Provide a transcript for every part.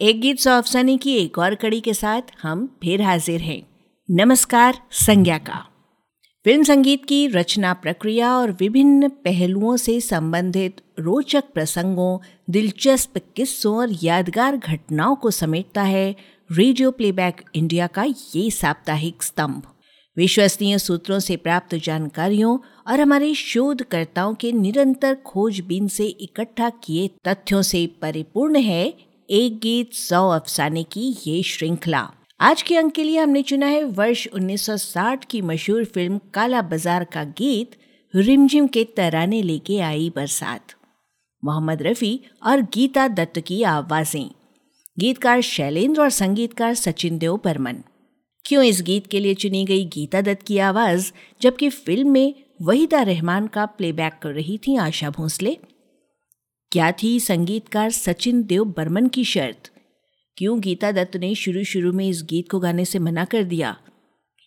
एक गीत सौ अफसाने की एक और कड़ी के साथ हम फिर हाजिर हैं। नमस्कार, संज्ञा का। फ़िल्म संगीत की रचना प्रक्रिया और विभिन्न पहलुओं से संबंधित रोचक प्रसंगों, दिलचस्प किस्सों और यादगार घटनाओं को समेटता है रेडियो प्लेबैक इंडिया का ये साप्ताहिक स्तंभ। विश्वसनीय सूत्रों से प्राप्त जानकारियों और हमारे शोधकर्ताओं के निरंतर खोजबीन से इकट्ठा किए तथ्यों से परिपूर्ण है एक गीत सौ अफसाने की ये श्रृंखला। आज के अंक के लिए हमने चुना है वर्ष 1960 की मशहूर फ़िल्म काला बाज़ार का गीत, रिमझिम के तराने लेके आई बरसात। मोहम्मद रफ़ी और गीता दत्त की आवाज़ें। गीतकार शैलेंद्र और संगीतकार सचिन देव बर्मन क्यों इस गीत के लिए चुनी गई गीता दत्त की आवाज़, जबकि फ़िल्म में वहीदा रहमान का प्लेबैक कर रही थी आशा भोसले? क्या थी संगीतकार सचिन देव बर्मन की शर्त? क्यों गीता दत्त ने शुरू शुरू में इस गीत को गाने से मना कर दिया?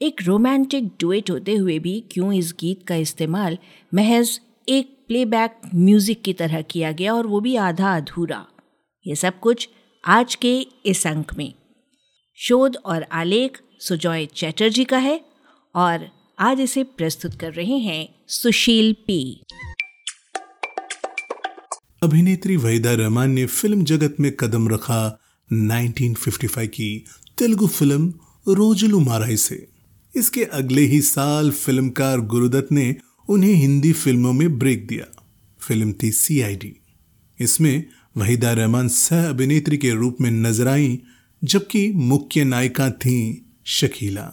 एक रोमांटिक डुएट होते हुए भी क्यों इस गीत का इस्तेमाल महज एक प्लेबैक म्यूज़िक की तरह किया गया और वो भी आधा अधूरा? ये सब कुछ आज के इस अंक में। शोध और आलेख सुजॉय चैटर्जी का है और आज इसे प्रस्तुत कर रहे हैं सुशील पी। अभिनेत्री वहीदा रहमान ने फ़िल्म जगत में कदम रखा 1955 की तेलुगु फ़िल्म रोजुलू माराई से। इसके अगले ही साल फिल्मकार गुरुदत्त ने उन्हें हिंदी फ़िल्मों में ब्रेक दिया। फ़िल्म थी सीआईडी इसमें वहीदा रहमान सह अभिनेत्री के रूप में नज़र आई, जबकि मुख्य नायिका थीं शकीला।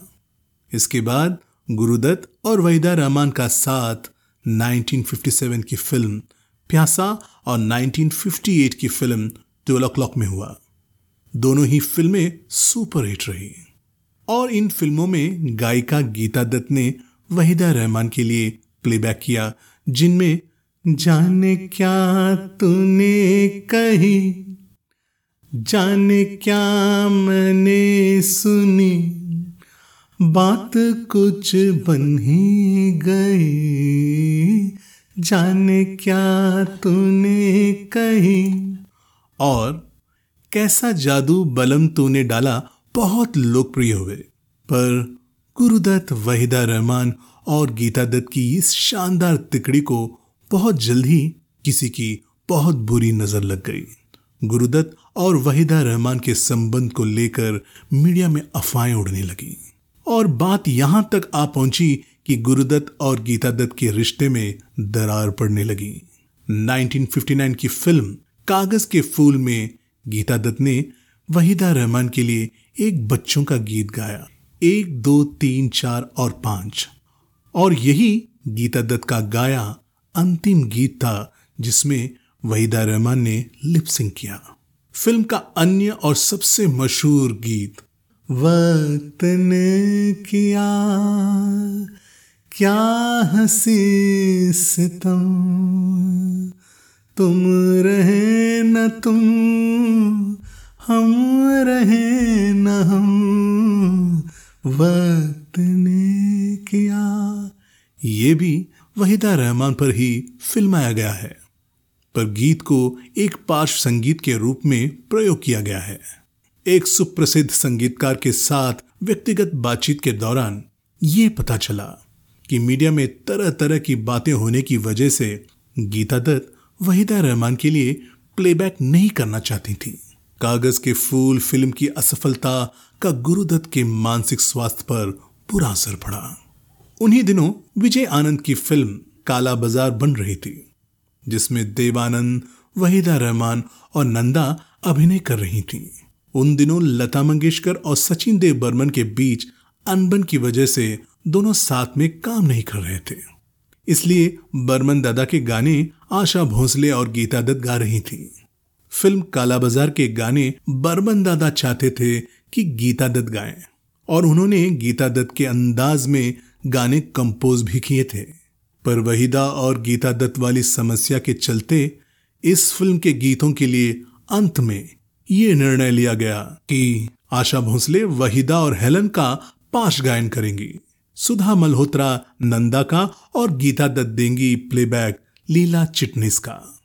इसके बाद गुरुदत्त और वहीदा रहमान का साथ 1957 की फ़िल्म प्यासा और 1958 की फ़िल्म ट्वेल्व क्लॉक में हुआ। दोनों ही फ़िल्में सुपर हिट रही। और इन फ़िल्मों में गायिका गीता दत्त ने वहीदा रहमान के लिए प्लेबैक किया, जिनमें, जाने क्या तूने कही? जाने क्या मैंने सुनी? बात कुछ बन ही गई। जाने क्या तूने कही? और कैसा जादू बलम तूने डाला? बहुत लोकप्रिय हुए। पर गुरुदत्त वहीदा रहमान और गीता दत्त की इस शानदार तिकड़ी को बहुत जल्द ही किसी की बहुत बुरी नज़र लग गई। गुरुदत्त और वहीदा रहमान के संबंध को लेकर मीडिया में अफवाहें उड़ने लगी। और बात यहाँ तक आ पहुँची कि गुरुदत्त और गीता दत्त के रिश्ते में दरार पड़ने लगी। 1959 की फ़िल्म कागज़ के फूल में गीता दत्त ने वहीदा रहमान के लिए एक बच्चों का गीत गाया। एक, दो, तीन, चार और पाँच। और यही गीता दत्त का गाया अंतिम गीत था, जिसमें वहीदा रहमान ने लिपसिंग किया। फ़िल्म का अन्य और सबसे मशहूर गीत वक्त ने किया क्या हसी सितम? तुम रहे न तुम, हम रहे न हम। वक्त ने किया। ये भी वहीदा रहमान पर ही फिल्माया गया है। पर गीत को एक पार्श्व संगीत के रूप में प्रयोग किया गया है। एक सुप्रसिद्ध संगीतकार के साथ व्यक्तिगत बातचीत के दौरान ये पता चला। कि मीडिया में तरह तरह की बातें होने की वजह से गीता दत्त वहीदा रहमान के लिए प्लेबैक नहीं करना चाहती थी कागज़ के फूल, फ़िल्म की असफलता का गुरुदत्त के मानसिक स्वास्थ्य पर बुरा असर पड़ा उन्हीं दिनों विजय आनंद की फ़िल्म काला बाज़ार बन रही थी, जिसमें देवानंद, वहीदा रहमान और नंदा अभिनय कर रही थीं। उन दिनों लता मंगेशकर और सचिन देव बर्मन के बीच अनबन की वजह से दोनों साथ में काम नहीं कर रहे थे। इसलिए बर्मन दादा के गाने आशा भोसले और गीता दत्त गा रही थी। फ़िल्म काला बाज़ार के गाने बर्मन दादा चाहते थे कि गीता दत्त गाएँ, और उन्होंने गीता दत्त के अंदाज में गाने कंपोज भी किए थे। पर वहीदा और गीता दत्त वाली समस्या के चलते इस फ़िल्म के गीतों के लिए अंत में ये निर्णय लिया गया कि आशा भोसले, वहीदा और हेलन का पाश गायन करेंगी। सुधा मल्होत्रा, नंदा का और गीता दत्त देंगी प्लेबैक लीला चिटनिस का।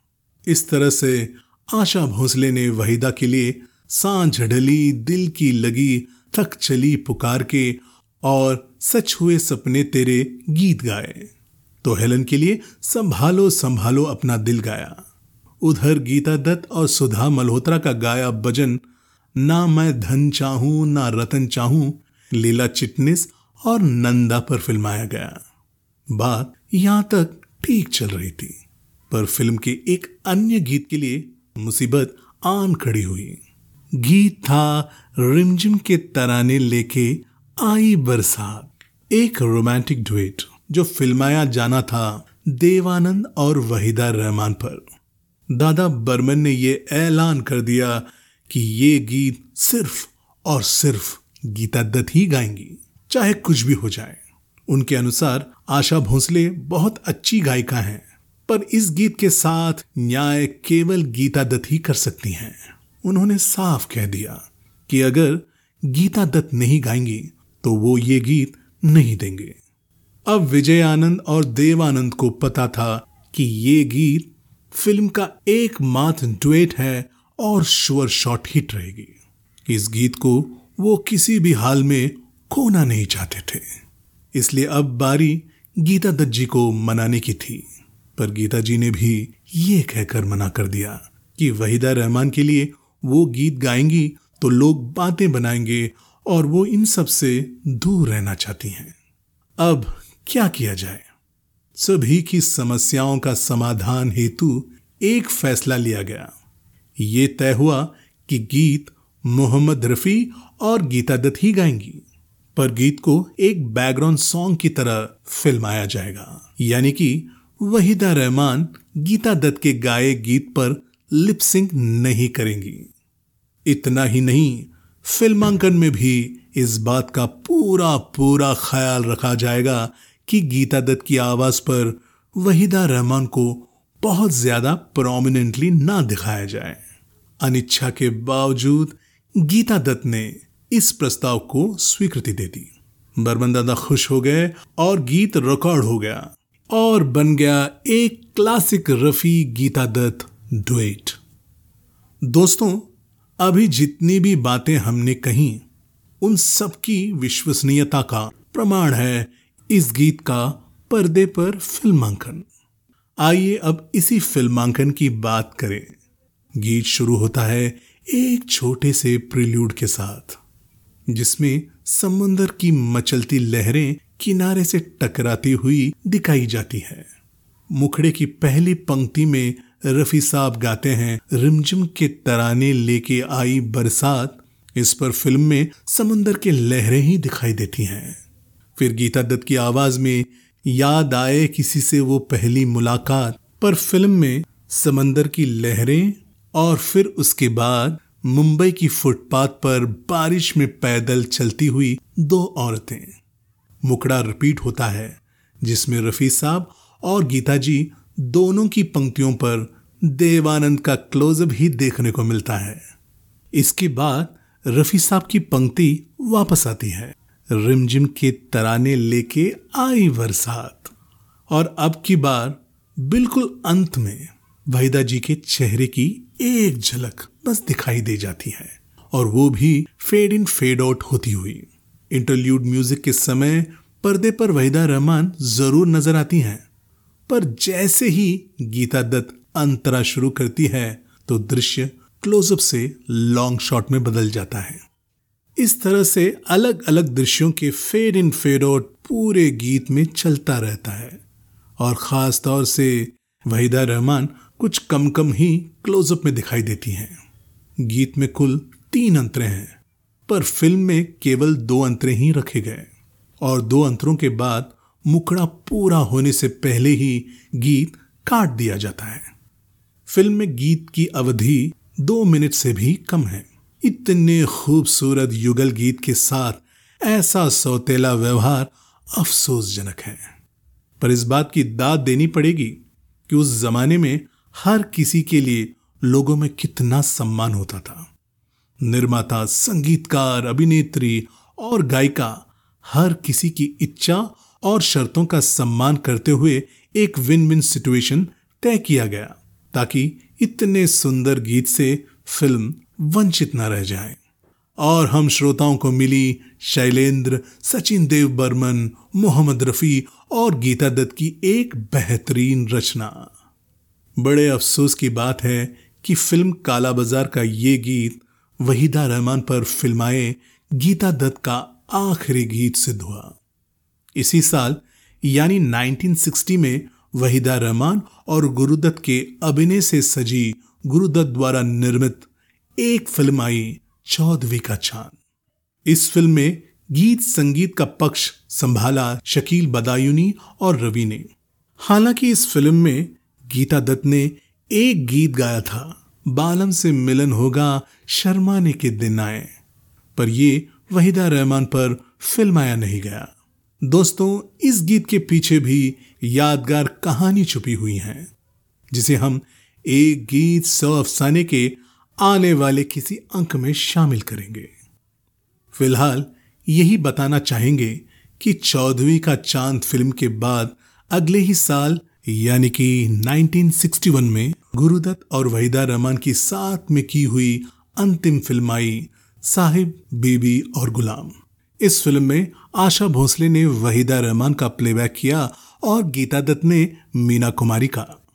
इस तरह से आशा भोसले ने वहीदा के लिए साँझ ढली, दिल की लगी, थक चली पुकार के और सच हुए सपने तेरे गीत गाए। तो हेलन के लिए संभालो संभालो अपना दिल गाया। उधर गीता दत्त और सुधा मल्होत्रा का गाया भजन, ना मैं धन चाहूँ, ना रतन चाहूँ, लीला चिटनिस और नंदा पर फिल्माया गया। बात यहाँ तक ठीक चल रही थी, पर फ़िल्म के एक अन्य गीत के लिए मुसीबत आन खड़ी हुई। गीत था रिमझिम के तराने लेके आई बरसात, एक रोमांटिक ड्वेट जो फिल्माया जाना था देवानंद और वहीदा रहमान पर। दादा बर्मन ने यह ऐलान कर दिया कि ये गीत सिर्फ़ और सिर्फ़ गीता दत्त ही गाएँगी। चाहे कुछ भी हो जाए। उनके अनुसार आशा भोसले बहुत अच्छी गायिका हैं, पर इस गीत के साथ न्याय केवल गीता दत्त ही कर सकती हैं। उन्होंने साफ़ कह दिया कि अगर गीता दत्त नहीं गाएँगी तो वो ये गीत नहीं देंगे। अब विजय आनंद और देवानंद को पता था कि ये गीत फ़िल्म का एकमात्र डुएट है और श्योर शॉट हिट रहेगी। इस गीत को वो किसी भी हाल में खोना नहीं चाहते थे। इसलिए अब बारी गीता दत्त जी को मनाने की थी। पर गीता जी ने भी ये कहकर मना कर दिया कि वहीदा रहमान के लिए वो गीत गाएँगी तो लोग बातें बनाएँगे और वो इन सबसे दूर रहना चाहती हैं। अब क्या किया जाए? सभी की समस्याओं का समाधान हेतु एक फैसला लिया गया। ये तय हुआ कि गीत मोहम्मद रफी और गीता दत्त ही गाएँगी। पर गीत को एक बैकग्राउंड सॉन्ग की तरह फिल्माया जाएगा। यानी कि वहीदा रहमान गीता दत्त के गाए गीत पर लिपसिंग नहीं करेंगी। इतना ही नहीं, फिल्मांकन में भी इस बात का पूरा पूरा ख्याल रखा जाएगा कि गीता दत्त की आवाज़ पर वहीदा रहमान को बहुत ज़्यादा प्रोमिनेंटली ना दिखाया जाए। अनिच्छा के बावजूद गीता दत्त ने इस प्रस्ताव को स्वीकृति दे दी। बर्मन दादा खुश हो गए और गीत रिकॉर्ड हो गया और बन गया एक क्लासिक रफी गीता दत्त डुएट दोस्तों, अभी जितनी भी बातें हमने कही, उन सब की विश्वसनीयता का प्रमाण है इस गीत का पर्दे पर फिल्मांकन। आइए अब इसी फिल्मांकन की बात करें। गीत शुरू होता है एक छोटे से प्रिल्यूड के साथ। जिसमें समुन्दर की मचलती लहरें किनारे से टकराती हुई दिखाई जाती है। मुखड़े की पहली पंक्ति में रफी साहब गाते हैं, रिमझिम के तराने लेके आई बरसात। इस पर फ़िल्म में समुन्दर के लहरें ही दिखाई देती हैं। फिर गीता दत्त की आवाज़ में याद आए किसी से वो पहली मुलाकात। पर फ़िल्म में समंदर की लहरें और फिर उसके बाद मुंबई की फुटपाथ पर बारिश में पैदल चलती हुई दो औरतें। मुकड़ा रिपीट होता है, जिसमें रफी साहब और गीता जी दोनों की पंक्तियों पर देवानंद का क्लोजअप ही देखने को मिलता है। इसके बाद रफी साहब की पंक्ति वापस आती है। रिमझिम के तराने लेके आई बरसात और अब की बार बिल्कुल अंत में वहीदा जी के चेहरे की एक झलक। बस दिखाई दे जाती है। और वो भी फेड इन फेड आउट होती हुई। इंटरल्यूड म्यूज़िक के समय पर्दे पर वहीदा रहमान ज़रूर नज़र आती हैं। पर जैसे ही गीता दत्त अंतरा शुरू करती है तो दृश्य क्लोजअप से लॉन्ग शॉट में बदल जाता है। इस तरह से अलग अलग दृश्यों के फेड इन फेड आउट पूरे गीत में चलता रहता है। और ख़ास तौर से वहीदा रहमान कुछ कम कम ही क्लोजअप में दिखाई देती हैं। गीत में कुल तीन अंतरे हैं, पर फ़िल्म में केवल दो अंतरे ही रखे गए। और दो अंतरों के बाद मुकड़ा पूरा होने से पहले ही गीत काट दिया जाता है। फ़िल्म में गीत की अवधि दो मिनट से भी कम है। इतने खूबसूरत युगल गीत के साथ ऐसा सौतेला व्यवहार अफसोसजनक है। पर इस बात की दाद देनी पड़ेगी कि उस जमाने में हर किसी के लिए लोगों में कितना सम्मान होता था। निर्माता, संगीतकार, अभिनेत्री और गायिका हर किसी की इच्छा और शर्तों का सम्मान करते हुए एक विन विन सिचुएशन तय किया गया, ताकि इतने सुंदर गीत से फ़िल्म वंचित न रह जाए। और हम श्रोताओं को मिली शैलेंद्र, सचिन देव बर्मन, मोहम्मद रफी और गीता दत्त की एक बेहतरीन रचना। बड़े अफसोस की बात है कि फ़िल्म काला बाज़ार का ये गीत वहीदा रहमान पर फिल्माए गीता दत्त का आखिरी गीत सिद्ध हुआ। इसी साल, यानी 1960 में वहीदा रहमान और गुरुदत्त के अभिनय से सजी गुरुदत्त द्वारा निर्मित एक फ़िल्म आई, चौदहवीं का चाँद। इस फ़िल्म में गीत संगीत का पक्ष संभाला शकील बदायूनी और रवि ने। हालाँकि इस फ़िल्म में गीता दत्त ने एक गीत गाया था, बालम से मिलन होगा शर्माने के दिन आए। पर ये वहीदा रहमान पर फिल्माया नहीं गया। दोस्तों, इस गीत के पीछे भी यादगार कहानी छुपी हुई है, जिसे हम एक गीत सौ अफसाने के आने वाले किसी अंक में शामिल करेंगे। फ़िलहाल यही बताना चाहेंगे कि चौदहवीं का चाँद फ़िल्म के बाद अगले ही साल यानी कि 1961 में गुरुदत्त और वहीदा रहमान की साथ में की हुई अंतिम फ़िल्म आई, साहिब, बीबी और गुलाम। इस फ़िल्म में आशा भोसले ने वहीदा रहमान का प्लेबैक किया और गीता दत्त ने मीना कुमारी का।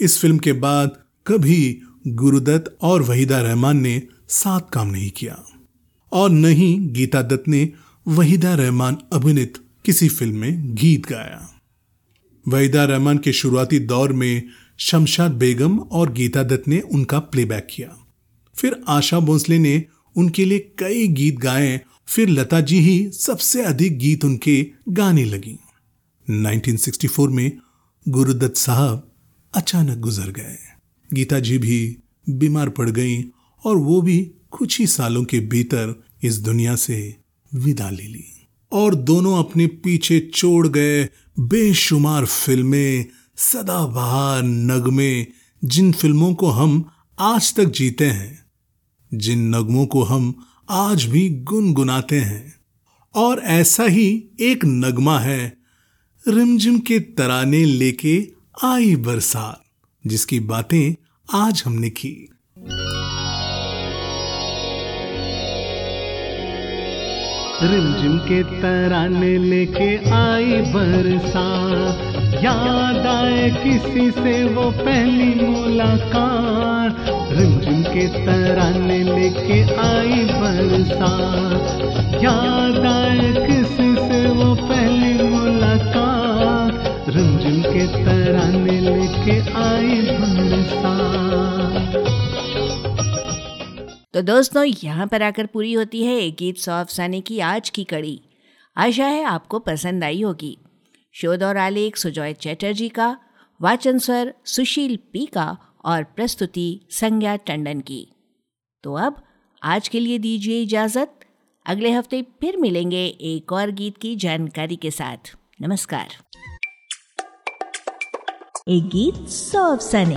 इस फ़िल्म के बाद कभी गुरुदत्त और वहीदा रहमान ने साथ काम नहीं किया। और न ही गीता दत्त ने वहीदा रहमान अभिनीत किसी फ़िल्म में गीत गाया। वहीदा रहमान के शुरुआती दौर में शमशाद बेगम और गीता दत्त ने उनका प्लेबैक किया। फिर आशा भोसले ने उनके लिए कई गीत गाए, फिर लता जी ही सबसे अधिक गीत उनके गाने लगी। 1964 में गुरुदत्त साहब अचानक गुजर गए। गीता जी भी बीमार पड़ गई और वो भी कुछ ही सालों के भीतर इस दुनिया से विदा ले ली। और दोनों अपने पीछे छोड़ गए बेशुमार फ़िल्में सदाबहार नगमे, जिन फ़िल्मों को हम आज तक जीते हैं, जिन नगमों को हम आज भी गुनगुनाते हैं। और ऐसा ही एक नगमा है, रिमझिम के तराने लेके आई बरसात, जिसकी बातें आज हमने की। रिमझिम के तराने लेके आई बरसा। याद आए किसी से वो पहली मुलाकात। रिमझिम के तराने लेके आई बरसा। याद आए किसी से वो पहली मुलाकात। रिमझिम के तराने लेके आई बरसा। तो दोस्तों यहाँ पर आकर पूरी होती है एक गीत सौ अफसाने की आज की कड़ी। आशा है आपको पसंद आई होगी। शोध और आलेख सुजॉय चैटर्जी का वाचन स्वर सुशील पी का और प्रस्तुति संज्ञा टंडन की। तो अब आज के लिए दीजिए इजाज़त। अगले हफ़्ते फिर मिलेंगे एक और गीत की जानकारी के साथ। नमस्कार। एक गीत सौ अफसाने